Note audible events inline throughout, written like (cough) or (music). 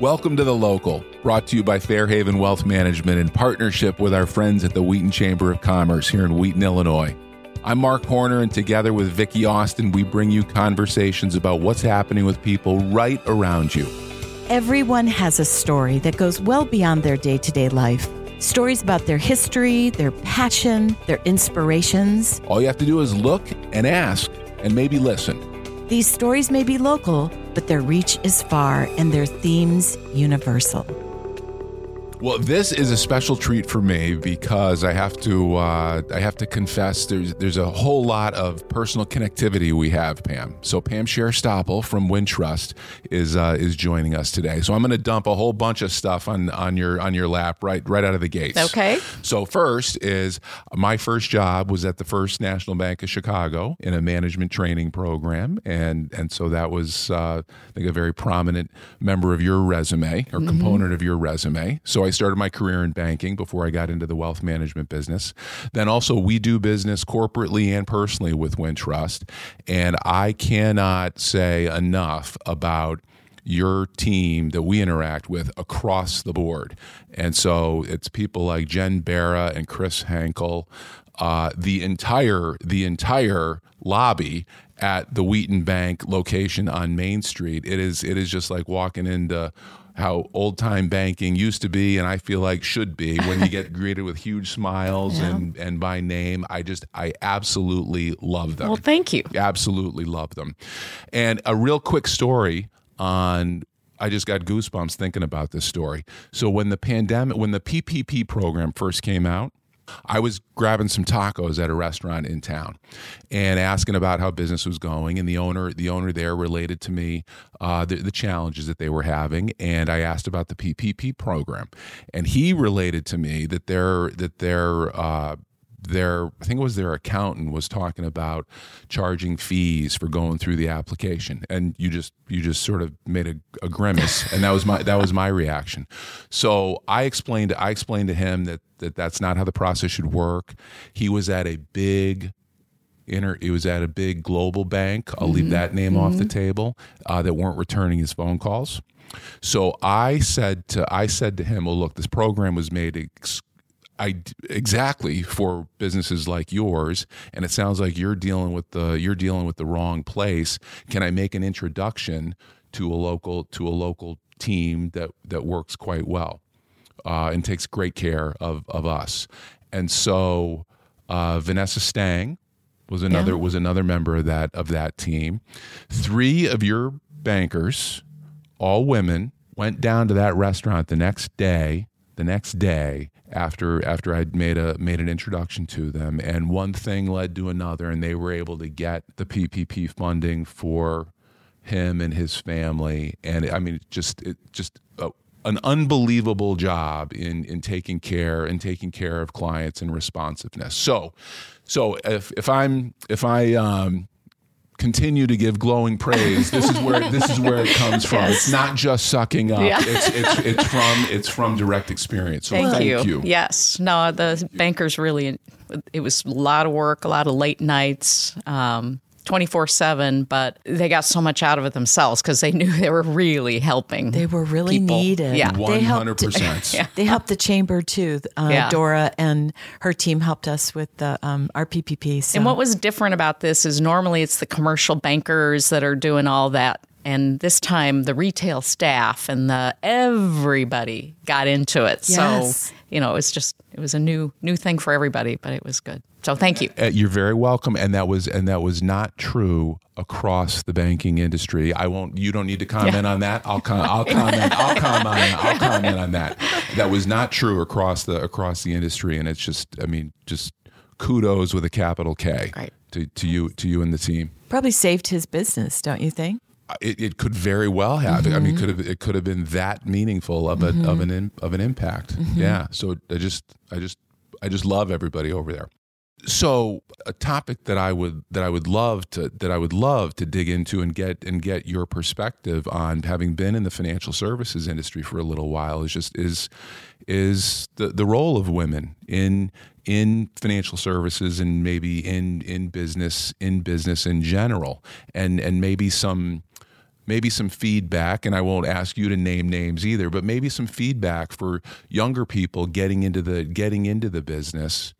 Welcome to The Local, brought to you by Fairhaven Wealth Management in partnership with our friends at the Wheaton Chamber of Commerce here in Wheaton, Illinois. I'm Mark Horner, and together with Vicki Austin, we bring you conversations about what's happening with people right around you. Everyone has a story that goes well beyond their day to day life. Stories about their history, their passion, their inspirations. All you have to do is look and ask and maybe listen. These stories may be local, but their reach is far and their themes universal. Well, this is a special treat for me because I have to uh, I have to confess there's there's a whole lot of personal connectivity we have, Pam. So Pam Sharar-Stoppel from Wintrust is uh, is joining us today. So I'm going to dump a whole bunch of stuff on on your on your lap right right out of the gates. Okay. So first is my first job was at the First National Bank of Chicago in a management training program, and and so that was uh, I think a very prominent member of your resume or component of your resume. So I started my career in banking before I got into the wealth management business. Then also we do business corporately and personally with Wintrust, and I cannot say enough about your team that we interact with across the board. And so it's people like Jen Barra and Chris Hankel, uh, the entire the entire lobby at the Wheaton Bank location on Main Street. It is it is just like walking into how old time banking used to be and I feel like should be when you get (laughs) greeted with huge smiles Yeah. and and by name. I just I absolutely love them Well, thank you. absolutely love them. And a real quick story on I just got goosebumps thinking about this story. So when the pandemic when the PPP program first came out, I was grabbing some tacos at a restaurant in town and asking about how business was going. And the owner, the owner there related to me uh, the, the challenges that they were having. And I asked about the PPP program, and he related to me that their that their uh, their I think it was their accountant was talking about charging fees for going through the application, and you just you just sort of made a, a grimace, and that was my that was my reaction. So I explained I explained to him that that that's not how the process should work. He was at a big inter it was at a big global bank. I'll leave that name off the table uh, that weren't returning his phone calls. So i said to i said to him well look this program was made ex- I exactly for businesses like yours, and it sounds like you're dealing with the you're dealing with the wrong place. Can I make an introduction to a local to a local team that that works quite well uh, and takes great care of of us? And so uh, Vanessa Stang was another was another member of that of that team. Three of your bankers, all women, went down to that restaurant the next day. The next day after after I'd made a made an introduction to them, and one thing led to another, and they were able to get the PPP funding for him and his family, and I mean, just it just. Uh, an unbelievable job in in taking care and taking care of clients and responsiveness. So, so if if I'm if I um, continue to give glowing praise, this is where this is where it comes from. It's not just sucking up. Yeah. It's, it's it's from it's from direct experience. So Thank, thank, you. you. Yes. No, the bankers really, it was a lot of work, a lot of late nights, um, 24 7, but they got so much out of it themselves because they (laughs) knew they were really helping. They were really people. needed. Yeah. They helped- hundred percent. (laughs) Yeah. They helped the chamber too. Uh, Yeah. Dora and her team helped us with the um, our PPP. So. And what was different about this is normally it's the commercial bankers that are doing all that. And this time the retail staff and the everybody got into it. Yes. So, you know, it was just it was a new new thing for everybody, but it was good. So thank you. Uh, You're very welcome, and that was and that was not true across the banking industry. I won't. You don't need to comment on that. I'll com- I'll comment. I'll comment. I'll comment on that. That was not true across the across the industry, and it's just. I mean, just kudos with a capital K Right. to, to you to you and the team. probably saved his business, don't you think? It, it could very well have. I Mm-hmm. mean, it could have it could have been that meaningful of a of an in, of an impact. Mm-hmm. Yeah. So I just I just I just love everybody over there. So a topic that I would that I would love to that I would love to dig into and get and get your perspective on having been in the financial services industry for a little while is just is is the the role of women in in financial services and maybe in in business in business in general. And and maybe some maybe some feedback, and I won't ask you to name names either, but maybe some feedback for younger people getting into the getting into the business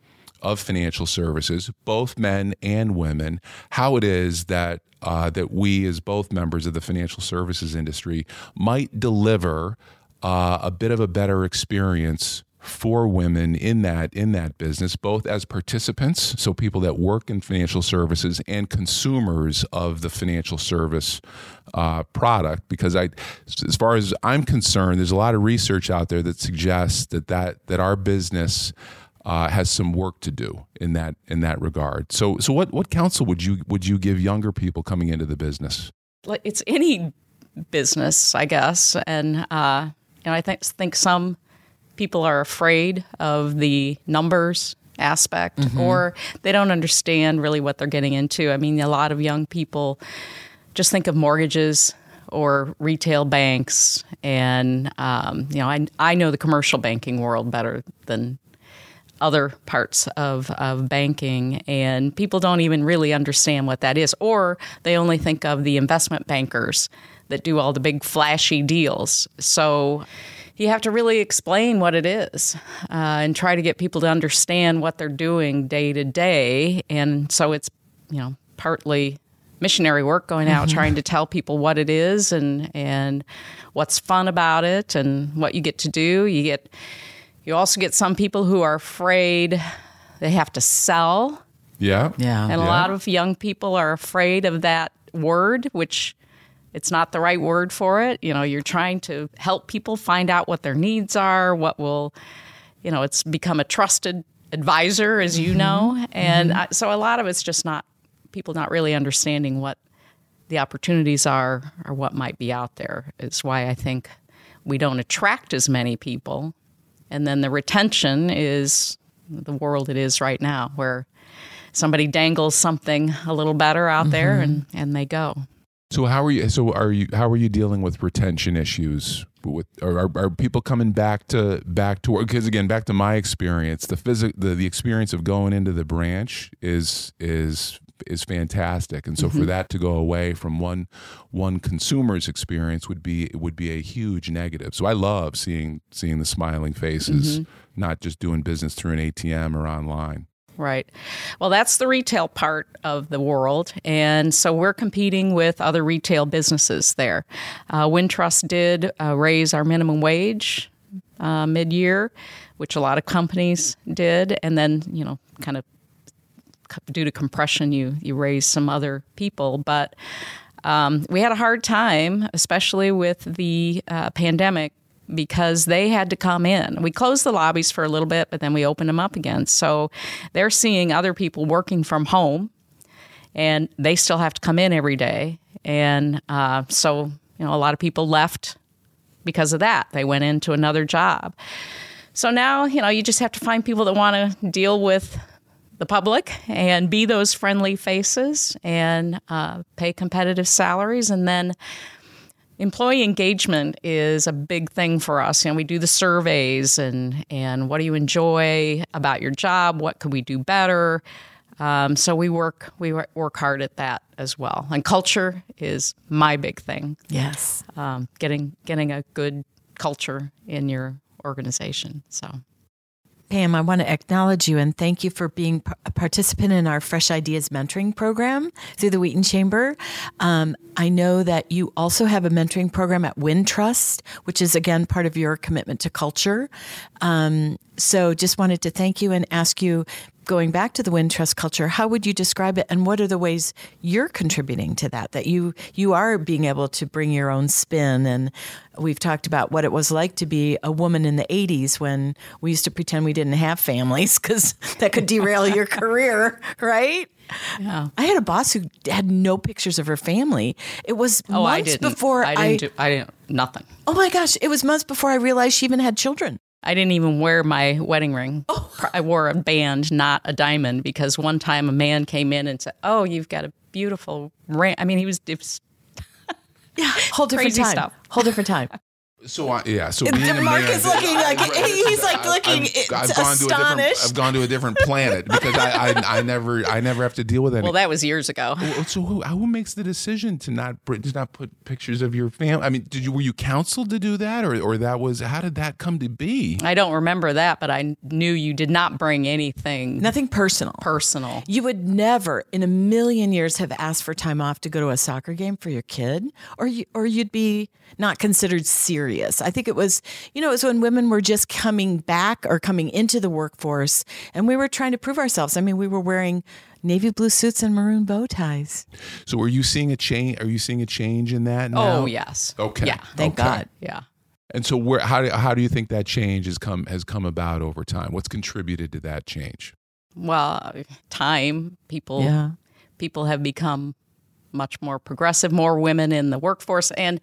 of financial services, both men and women, how it is that uh, that we, as both members of the financial services industry, might deliver uh, a bit of a better experience for women in that in that business both as participants so people that work in financial services and consumers of the financial service uh, product because I as far as I'm concerned there's a lot of research out there that suggests that that that our business uh, has some work to do in that in that regard so so what what counsel would you would you give younger people coming into the business it's any business I guess and uh, you know I think think some people are afraid of the numbers aspect mm-hmm. or they don't understand really what they're getting into. I mean, a lot of young people just think of mortgages or retail banks, and um, you know, I I know the commercial banking world better than other parts of, of banking, and people don't even really understand what that is, or they only think of the investment bankers that do all the big flashy deals. So you have to really explain what it is uh, and try to get people to understand what they're doing day to day. And so it's, you know, partly missionary work going out mm-hmm. trying to tell people what it is and and what's fun about it and what you get to do. You get you also get some people who are afraid they have to sell. Yeah. Yeah. And a lot of young people are afraid of that word, which it's not the right word for it. You know, you're trying to help people find out what their needs are, what will, you know, it's become a trusted advisor, as you mm-hmm. know. And mm-hmm. I, so a lot of it's just not people not really understanding what the opportunities are or what might be out there. Is why I think we don't attract as many people. And then the retention is the world it is right now, where somebody dangles something a little better out mm-hmm. there and, and they go. So how are you? So are you? How are you dealing with retention issues? With are, are people coming back to back to work? Because again, back to my experience, the physic the, the experience of going into the branch is is is fantastic, and so mm-hmm. for that to go away from one one consumer's experience would be would be a huge negative. So I love seeing seeing the smiling faces, mm-hmm. not just doing business through an ATM or online. Right. Well, that's the retail part of the world. And so we're competing with other retail businesses there. Uh, Wintrust did uh, raise our minimum wage uh, mid year, which a lot of companies did. And then, you know, kind of due to compression, you, you raise some other people. But um, we had a hard time, especially with the uh, pandemic, because they had to come in. We closed the lobbies for a little bit, but then we opened them up again. So they're seeing other people working from home, and they still have to come in every day. And uh, so, you know, a lot of people left because of that. They went into another job. So now, you know, you just have to find people that want to deal with the public and be those friendly faces and uh, pay competitive salaries and then Employee engagement is a big thing for us. You know, we do the surveys and and what do you enjoy about your job? What could we do better? Um, so we work we work hard at that as well. And culture is my big thing. Yes, um, getting getting a good culture in your organization. So Pam, I want to acknowledge you and thank you for being a participant in our Fresh Ideas mentoring program through the Wheaton Chamber. Um, I know that you also have a mentoring program at Wintrust, which is again part of your commitment to culture. Um, so just wanted to thank you and ask you going back to the Wintrust culture, how would you describe it, and what are the ways you're contributing to that? That you you are being able to bring your own spin, and we've talked about what it was like to be a woman in the '80s when we used to pretend we didn't have families because that could derail your career, (laughs) right? Yeah. I had a boss who had no pictures of her family. It was oh, months I didn't. before I didn't. I, do, I didn't. Nothing. Oh my gosh! It was months before I realized she even had children. I didn't even wear my wedding ring. Oh. I wore a band, not a diamond, because one time a man came in and said, "Oh, you've got a beautiful ring." I mean, he was, it was yeah, (laughs) whole different time. Stuff. Whole different time. (laughs) So I, yeah, so being a man, is looking like he's like looking I've, I've gone to a different. astonished. I've gone to a different planet because I, I, I never, I never have to deal with any. Well, that was years ago. so who, who makes the decision to not br- to not put pictures of your family? I mean, did you were you counseled to do that, or or that was how did that come to be? I don't remember that, but I knew you did not bring anything Nothing personal. personal. You would never in a million years have asked for time off to go to a soccer game for your kid or you, or you'd be not considered serious. I think it was, you know, it was when women were just coming back or coming into the workforce and we were trying to prove ourselves. I mean, we were wearing navy blue suits and maroon bow ties. So are you seeing a change? Are you seeing a change in that oh, now? Oh, yes. Okay. Yeah. Thank Okay. God. Yeah. And so where how do, how do you think that change has come has come about over time? What's contributed to that change? Well, time people Yeah. people have become much more progressive, more women in the workforce. And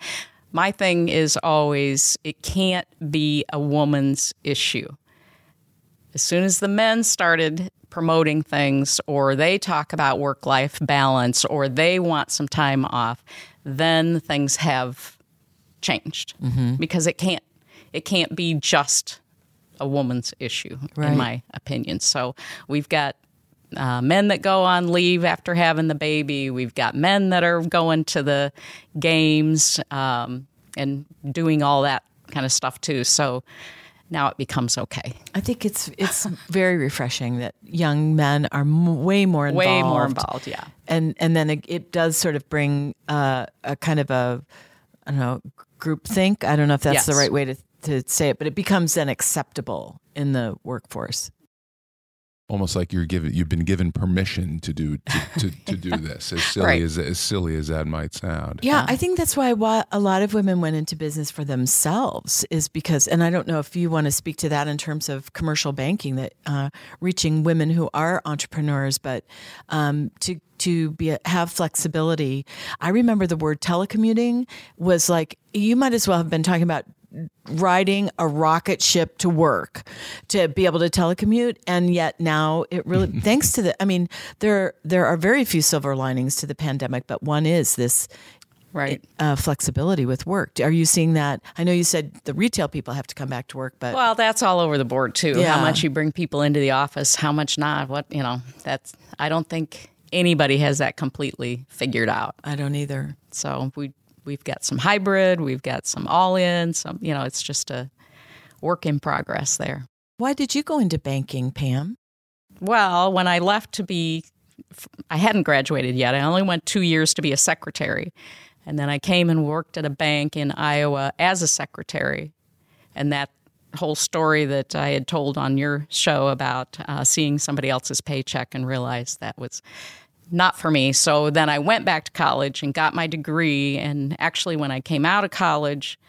my thing is always it can't be a woman's issue. As soon as the men started promoting things or they talk about work life balance or they want some time off, then things have changed mm-hmm. because it can't it can't be just a woman's issue Right. in my opinion. So we've got uh, men that go on leave after having the baby. We've got men that are going to the games um, and doing all that kind of stuff too. So now it becomes okay. I think it's it's (laughs) very refreshing that young men are m- way more involved. Way more involved, yeah. and and then it, it does sort of bring uh, a kind of a I don't know group think. I don't know if that's the right way to to say it, but it becomes then acceptable in the workforce. Almost like you're given you've been given permission to do to, to, to do (laughs) this. As silly Right. as as silly as that might sound. Yeah, I think that's why why a lot of women went into business for themselves is because, and I don't know if you want to speak to that in terms of commercial banking, that uh, reaching women who are entrepreneurs, but um, to to be have flexibility. I remember the word telecommuting was like you might as well have been talking about riding a rocket ship to work to be able to telecommute and yet now it really (laughs) thanks to the i mean there there are very few silver linings to the pandemic but one is this Right. uh, flexibility with work are you seeing that i know you said the retail people have to come back to work but Well, that's all over the board too. Yeah. How much you bring people into the office, how much not, what, you know, that's, I don't think anybody has that completely figured out. i don't either So we, we've got some hybrid, we've got some all in, some, you know, it's just a work in progress there. why did you go into banking pam Well, when I left to be, I hadn't graduated yet. I only went two years to be a secretary. And then I came and worked at a bank in Iowa as a secretary. And that whole story that I had told on your show about uh, seeing somebody else's paycheck and realized that was not for me. So then I went back to college and got my degree. And actually, when I came out of college,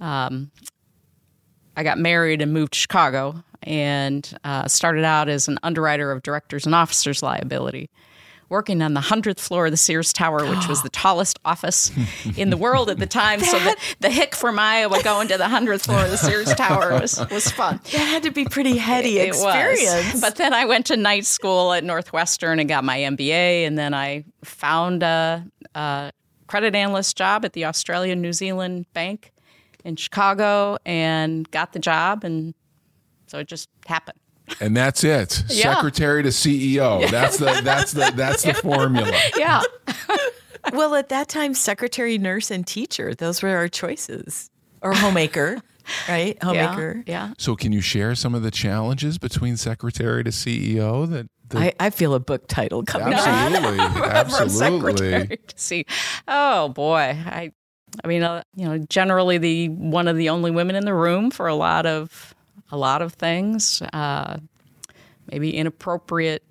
I got married and moved to Chicago and uh, started out as an underwriter of directors and officers liability, working on the 100th floor of the Sears Tower, which was (gasps) the tallest office in the world at the (laughs) time. so the, the hick from Iowa going to the 100th floor of the Sears Tower was, was fun. (laughs) that had to be pretty heady It experience was. But then I went to night school at Northwestern and got my MBA, and then I found a, a credit analyst job at the Australian New Zealand Bank in Chicago and got the job, and so it just happened. And that's it. Yeah. Secretary to CEO. That's the that's the that's the formula. Yeah. (laughs) well at that time secretary nurse and teacher those were our choices or homemaker right homemaker Yeah. So can you share some of the challenges between secretary to CEO that, that I, I feel a book title coming up. absolutely (laughs) absolutely secretary to see. Oh boy, I, I mean, uh, you know, generally the one of the only women in the room for a lot of a lot of things. Uh, maybe inappropriate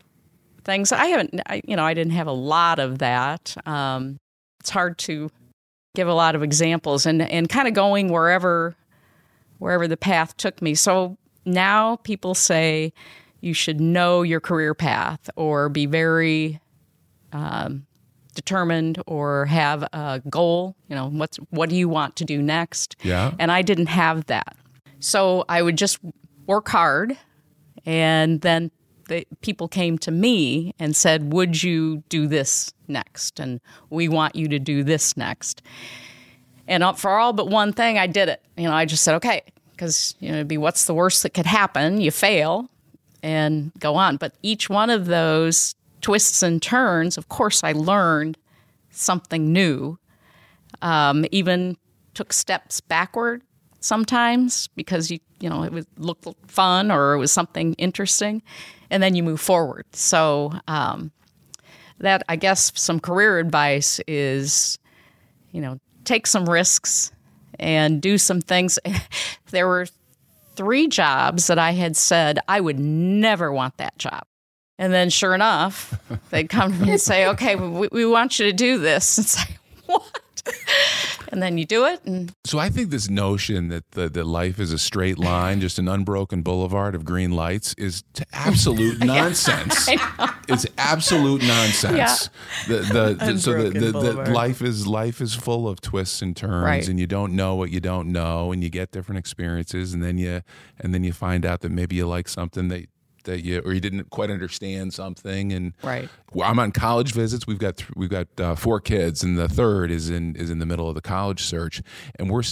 things. I haven't, I, you know, I didn't have a lot of that. Um, it's hard to give a lot of examples and and kind of going wherever wherever the path took me. So now people say you should know your career path or be very um, determined or have a goal. You know, what's what do you want to do next? Yeah. And I didn't have that, so I would just work hard, and then the people came to me and said, "Would you do this next?" And we want you to do this next. And uh, for all but one thing, I did it. You know, I just said, okay, because you know, it'd be what's the worst that could happen? You fail and go on. But each one of those twists and turns, of course, I learned something new. Um, even took steps backward sometimes because you you know it would look fun or it was something interesting, and then you move forward. So um, that I guess some career advice is, you know, take some risks and do some things. (laughs) there were three jobs that I had said I would never want that job. And then, sure enough, they'd come to me and say, "Okay, we, we want you to do this." (laughs) and then you do it. And so I think this notion that the, that life is a straight line, just an unbroken boulevard of green lights, is absolute (laughs) nonsense. it's absolute nonsense. Yeah. The, the, the so the, the, the, life is life is full of twists and turns, right. and you don't know what you don't know, and you get different experiences, and then you and then you find out that maybe you like something that that you or you didn't quite understand something. And right. i'm on college visits. We've got th- we've got uh, four kids and the third is in is in the middle of the college search. And we're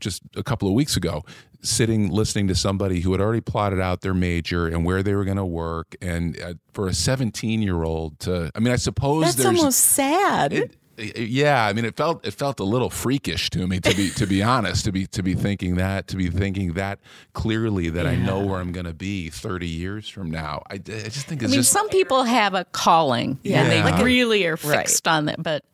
just a couple of weeks ago sitting listening to somebody who had already plotted out their major and where they were going to work. And uh, for a 17 year old to i mean i suppose that's there's almost sad. It, yeah i mean it felt it felt a little freakish to me to be to be honest to be to be thinking that to be thinking that clearly that yeah. i know where i'm going to be 30 years from now i, I just think it's I mean, just some people have a calling yeah. and they like really are fixed right. on that but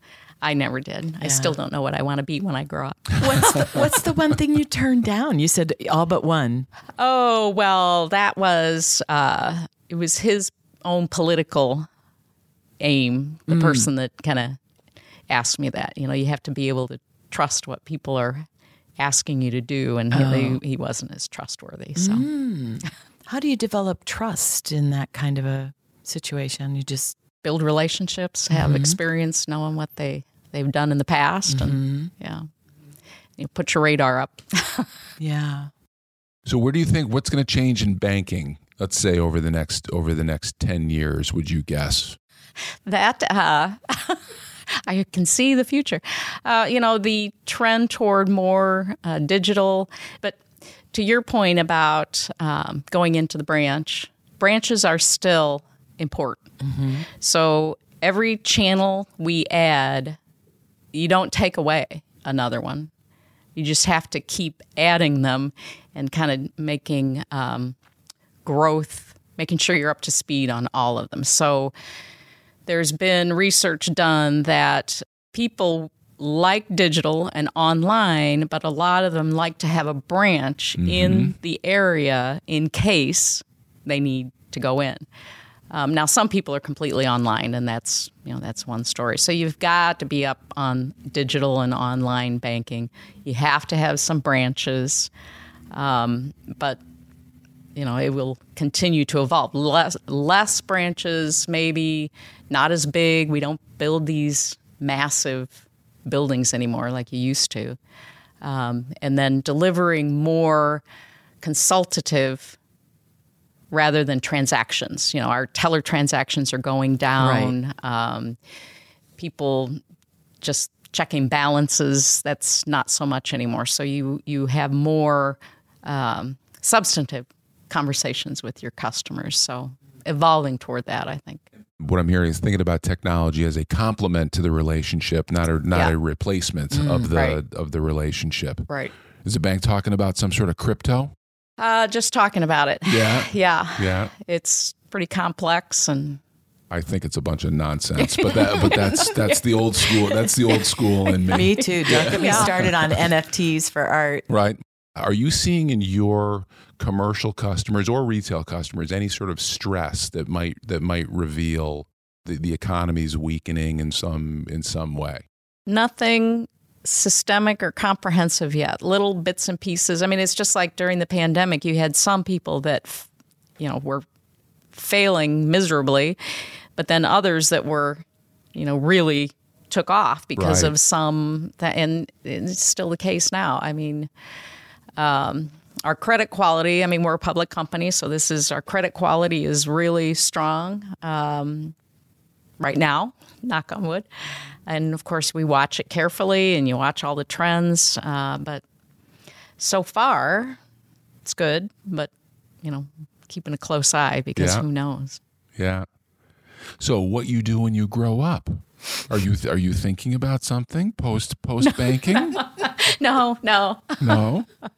I never did. Yeah. I still don't know what I want to be when I grow up. What's the, (laughs) what's the one thing you turned down? You said all but one. Oh well, that was uh, it was his own political aim. The mm. person that kind of asked me that. You know, you have to be able to trust what people are asking you to do, and oh. he, he, wasn't as trustworthy. So, mm. how do you develop trust in that kind of a situation? You just build relationships, have mm-hmm. experience, knowing what they they've done in the past, mm-hmm. and yeah, you put your radar up. (laughs) yeah. So, where do you think what's going to change in banking? Let's say over the next over the next ten years, would you guess? That uh, (laughs) (laughs) I can see the future. Uh, you know, the trend toward more uh, digital, but to your point about um, going into the branch, branches are still important. Mm-hmm. So every channel we add, you don't take away another one. You just have to keep adding them and kind of making um, growth, making sure you're up to speed on all of them. So there's been research done that people like digital and online, but a lot of them like to have a branch mm-hmm. in the area in case they need to go in. Um, now, some people are completely online, and that's you know that's one story. So you've got to be up on digital and online banking. You have to have some branches, um, but you know it will continue to evolve. Less less branches, maybe not as big. We don't build these massive buildings anymore like you used to. Um, and then delivering more consultative rather than transactions. You know, our teller transactions are going down. Right. Um, people just checking balances. That's not so much anymore. So you you have more um, substantive conversations with your customers. So evolving toward that, I think what I'm hearing is thinking about technology as a complement to the relationship, not a not yeah. a replacement mm, of the right. of the relationship. Right. Is the bank talking about some sort of crypto? Uh, just talking about it. Yeah. (laughs) yeah. Yeah. It's pretty complex and I think it's a bunch of nonsense, but that but that's (laughs) that's the old school. That's the old school in (laughs) me. Me too. Don't get me started on NFTs for art. Right. Are you seeing in your commercial customers or retail customers any sort of stress that might that might reveal the, the economy's weakening in some in some way? Nothing systemic or comprehensive yet. Little bits and pieces. I mean, it's just like during the pandemic, you had some people that you know were failing miserably, but then others that were you know really took off because right. of some that, and it's still the case now. I mean, um, our credit quality, I mean, we're a public company, so this is our credit quality is really strong um, right now, knock on wood. and of course we watch it carefully, and you watch all the trends. Uh, but so far, it's good. But you know, keeping a close eye because Yeah. who knows? Yeah. So, what you do when you grow up? Are you are you thinking about something post post banking? (laughs) No, no, no. (laughs)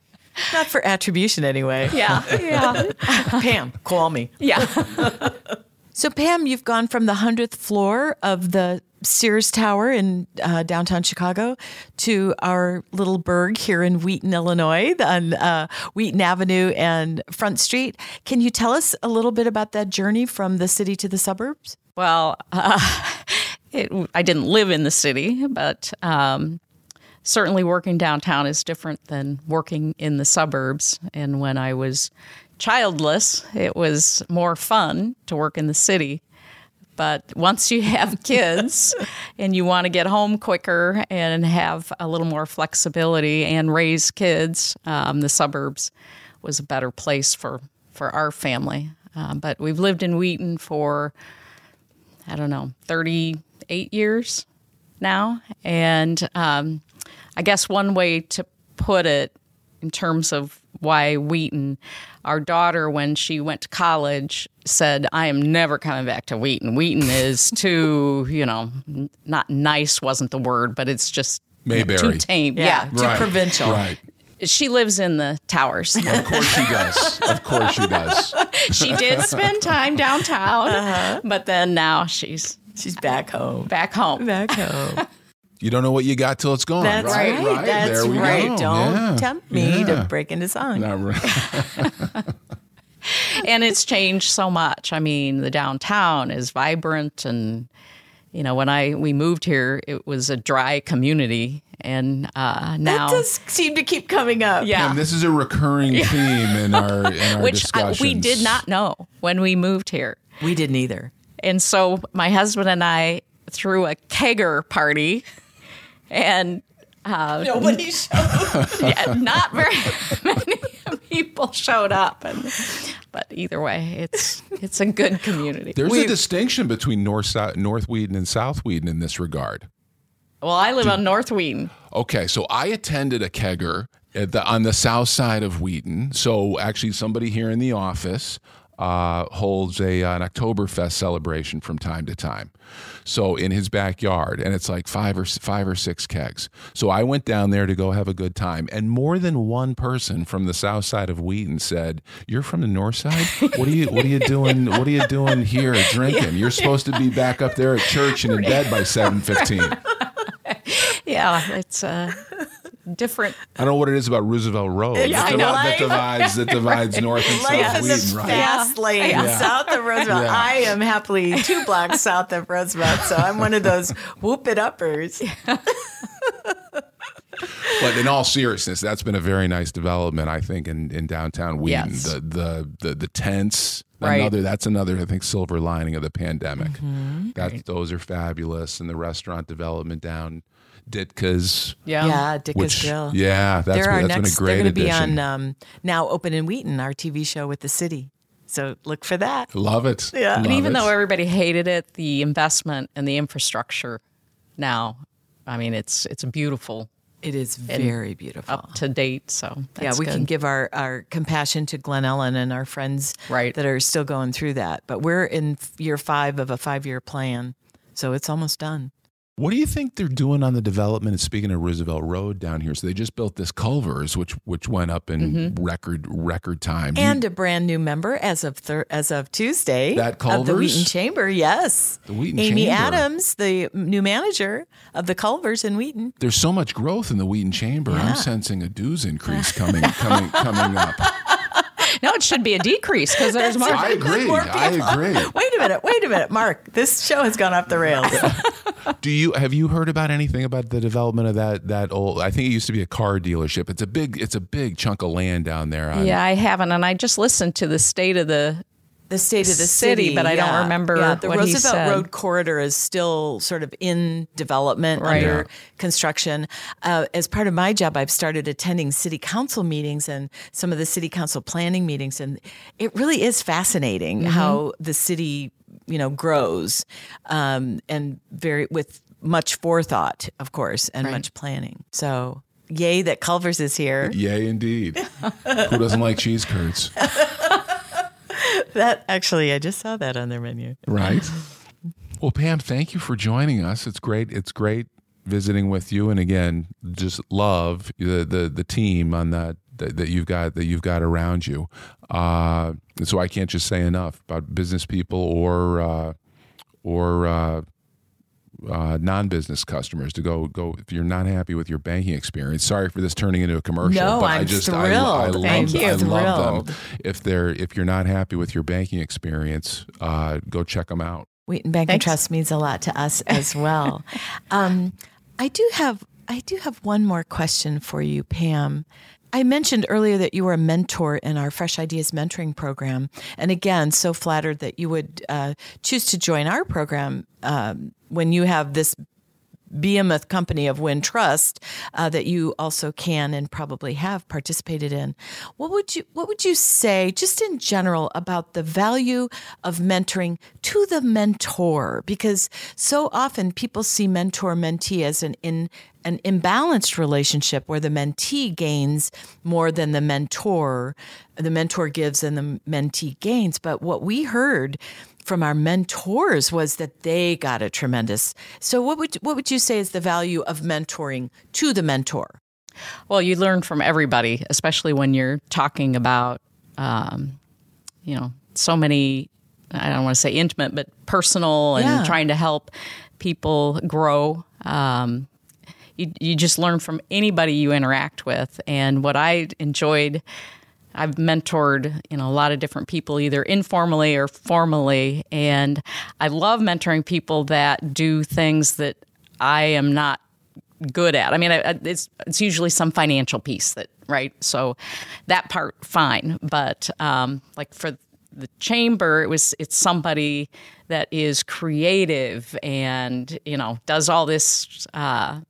Not for attribution anyway. yeah, (laughs) yeah, Pam, call me. yeah. (laughs) So, Pam, you've gone from the 100th floor of the Sears Tower in uh, downtown Chicago to our little burg here in Wheaton, Illinois, on uh, Wheaton Avenue and Front Street. Can you tell us a little bit about that journey from the city to the suburbs? Well, uh, (laughs) it, I didn't live in the city, but um, certainly working downtown is different than working in the suburbs. And when I was childless, it was more fun to work in the city. But once you have (laughs) kids and you want to get home quicker and have a little more flexibility and raise kids, um, the suburbs was a better place for, for our family. Um, but we've lived in Wheaton for I don't know, 38 years now. And um, I guess one way to put it in terms of why Wheaton, our daughter, when she went to college, said, I am never coming back to Wheaton. Wheaton is (laughs) too, you know, not nice wasn't the word, but it's just you know, too tame. Yeah. Yeah. Too Right. provincial. Right. She lives in the towers. Of course she does. Of course she does. (laughs) she did spend time downtown, uh-huh. but then now she's She's back home. back home. Back home. (laughs) You don't know what you got till it's gone. That's right. right. That's there we right. Go. Don't Yeah. tempt me Yeah. to break into song. Not right. (laughs) and it's changed so much. I mean, the downtown is vibrant, and you know, when I we moved here, it was a dry community, and uh, now, That does seem to keep coming up. yeah, And this is a recurring theme in our in (laughs) our which I, we did not know when we moved here, We didn't either. and so my husband and I threw a kegger party, and uh, Nobody showed. (laughs) yeah, not very (laughs) many people showed up, and but either way, it's it's a good community. There's a distinction between North South, North Wheaton and South Wheaton in this regard. Well, I live on North Wheaton. Okay, so I attended a kegger at the, on the south side of Wheaton. So actually, somebody here in the office uh, holds a an Oktoberfest celebration from time to time. So in his backyard, and it's like five or five or six kegs. So I went down there to go have a good time, and more than one person from the south side of Wheaton said, "You're from the north side. What are you What are you doing? What are you doing here drinking? You're supposed to be back up there at church and in bed by seven fifteen. (laughs) Yeah, it's uh, different. I don't know what it is about Roosevelt Road Yeah, that, I divi- know. that divides that (laughs) divides north and Life south in Wheaton, the right? fast lane Yeah. (laughs) south of Roosevelt. Yeah. I am happily two blocks south of Roosevelt, so I'm one of those whoop it uppers. (laughs) But in all seriousness, that's been a very nice development, I think, in, in downtown Wheaton. Yes. The, the the the tents, Right. another that's another I think silver lining of the pandemic. Mm-hmm. That those are fabulous, and the restaurant development down Ditka's. Yeah. Yeah, Ditka's Which, Grill. yeah, that's, they're been, our that's next. been a They're going to be on um, now Open in Wheaton, our TV show with the city. So look for that. Love it. Yeah. And even it. though everybody hated it, the investment and the infrastructure now, I mean, it's it's beautiful, It is very beautiful. up to date. So yeah, we good. can give our, our compassion to Glen Ellyn and our friends Right. that are still going through that. But we're in year five of a five year plan. So it's almost done. What do you think they're doing on the development? And speaking of Roosevelt Road down here, so they just built this Culver's, which which went up in Mm-hmm. record record time. Do you- And a brand new member as of thir- as of Tuesday That of the Wheaton Chamber. Yes, The Wheaton Amy Chamber. Adams, the new manager of the Culvers in Wheaton. there's so much growth in the Wheaton Chamber. Yeah. I'm sensing a dues increase coming coming (laughs) coming up. No, it should be a decrease because there's more. I agree. More I agree. (laughs) Wait a minute, wait a minute, Mark. This show has gone off the rails. (laughs) Do you have you heard about anything about the development of that that old? I think it used to be a car dealership. It's a big it's a big chunk of land down there. on- Yeah, I haven't, and I just listened to the state of the. The state of the City, city, but I don't remember Yeah, the what he Roosevelt said. Road corridor is still sort of in development Right. under construction. Uh, as part of my job, I've started attending city council meetings and some of the city council planning meetings, and it really is fascinating Mm-hmm. how the city, you know, grows, um, and very with much forethought, of course, and Right. much planning. So, yay that Culver's is here. Yay, indeed. (laughs) Who doesn't like cheese curds? (laughs) (laughs) That actually, I just saw that on their menu. Right. (laughs) Well, Pam, thank you for joining us. It's great. It's great visiting with you, and again, just love the the, the team on that, that that you've got that you've got around you. Uh, so I can't just say enough about business people or uh, or uh, uh, non-business customers to go go if you're not happy with your banking experience. Sorry for this turning into a commercial. No, but I I'm just thrilled. I, I love, Thank you. I love them. If they're if you're not happy with your banking experience, uh, go check them out. Wheaton Bank and Trust means a lot to us (laughs) as well. um, I do have I do have one more question for you, Pam. I mentioned earlier that you were a mentor in our Fresh Ideas mentoring program, and again, so flattered that you would uh, choose to join our program um, when you have this behemoth company of Wintrust uh, that you also can and probably have participated in. What would you What would you say, just in general, about the value of mentoring to the mentor? Because so often people see mentor mentee as an in an imbalanced relationship where the mentee gains more than the mentor, the mentor gives and the mentee gains. But what we heard from our mentors was that they got a tremendous. So what would what would you say is the value of mentoring to the mentor? Well, you learn from everybody, especially when you're talking about, um, you know, so many, I don't want to say intimate, but personal and Yeah. trying to help people grow. Um, you, you just learn from anybody you interact with. And what I enjoyed, I've mentored you know a lot of different people, either informally or formally, and I love mentoring people that do things that I am not good at. I mean, it's it's usually some financial piece that right. So that part fine, but um, like for the chamber, it was it's somebody that is creative and you know does all this uh,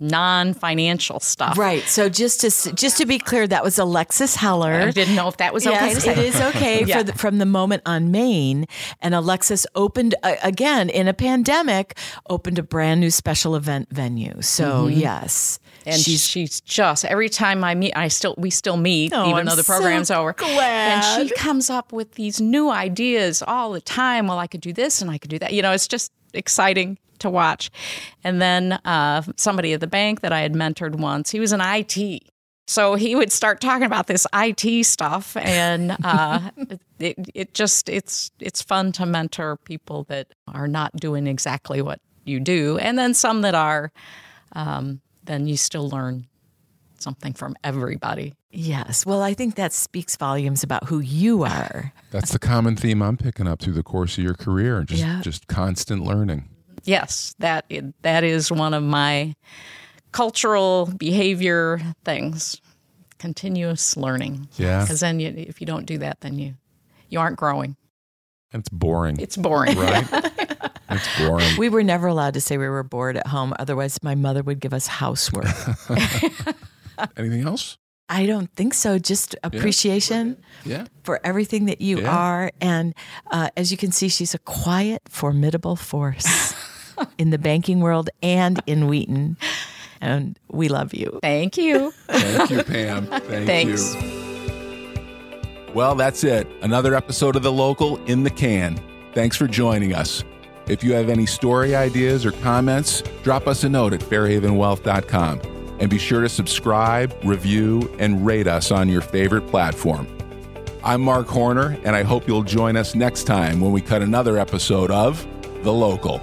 non-financial stuff. Right. So just to just to be clear, that was Alexis Heller. I didn't know if that was okay Yes, it is okay (laughs) Yeah. for the, from the moment on Main. And Alexis opened uh, again in a pandemic, opened a brand new special event venue. So yes, Mm-hmm. and she's, just every time I meet, I still we still meet Oh, even I'm though the so program's over. glad. And she comes up with these new ideas all the time. Well, I could do this and I could do that. You know, it's just exciting to watch. And then uh, somebody at the bank that I had mentored once, he was an IT. So he would start talking about this IT stuff, and (laughs) uh, it, it just it's it's fun to mentor people that are not doing exactly what you do, and then some that are. Um, then you still learn something from everybody. yes. Well, I think that speaks volumes about who you are. That's the common theme I'm picking up through the course of your career. Just Yeah. just constant learning. Yes, that that is one of my cultural behavior things. Continuous learning. Yeah. Because then, you, if you don't do that, then you you aren't growing. It's boring. It's boring. right? (laughs) it's boring. We were never allowed to say we were bored at home. Otherwise, my mother would give us housework. (laughs) (laughs) Anything else? I don't think so. Just appreciation Yeah. for everything that you Yeah. are. And uh, as you can see, she's a quiet, formidable force (laughs) in the banking world and in Wheaton. And we love you. Thank you. Thank you, Pam. Thank Thanks. you. Well, that's it. Another episode of The Local in the can. Thanks for joining us. If you have any story ideas or comments, drop us a note at fairhavenwealth.com. And be sure to subscribe, review, and rate us on your favorite platform. I'm Mark Horner, and I hope you'll join us next time when we cut another episode of The Local.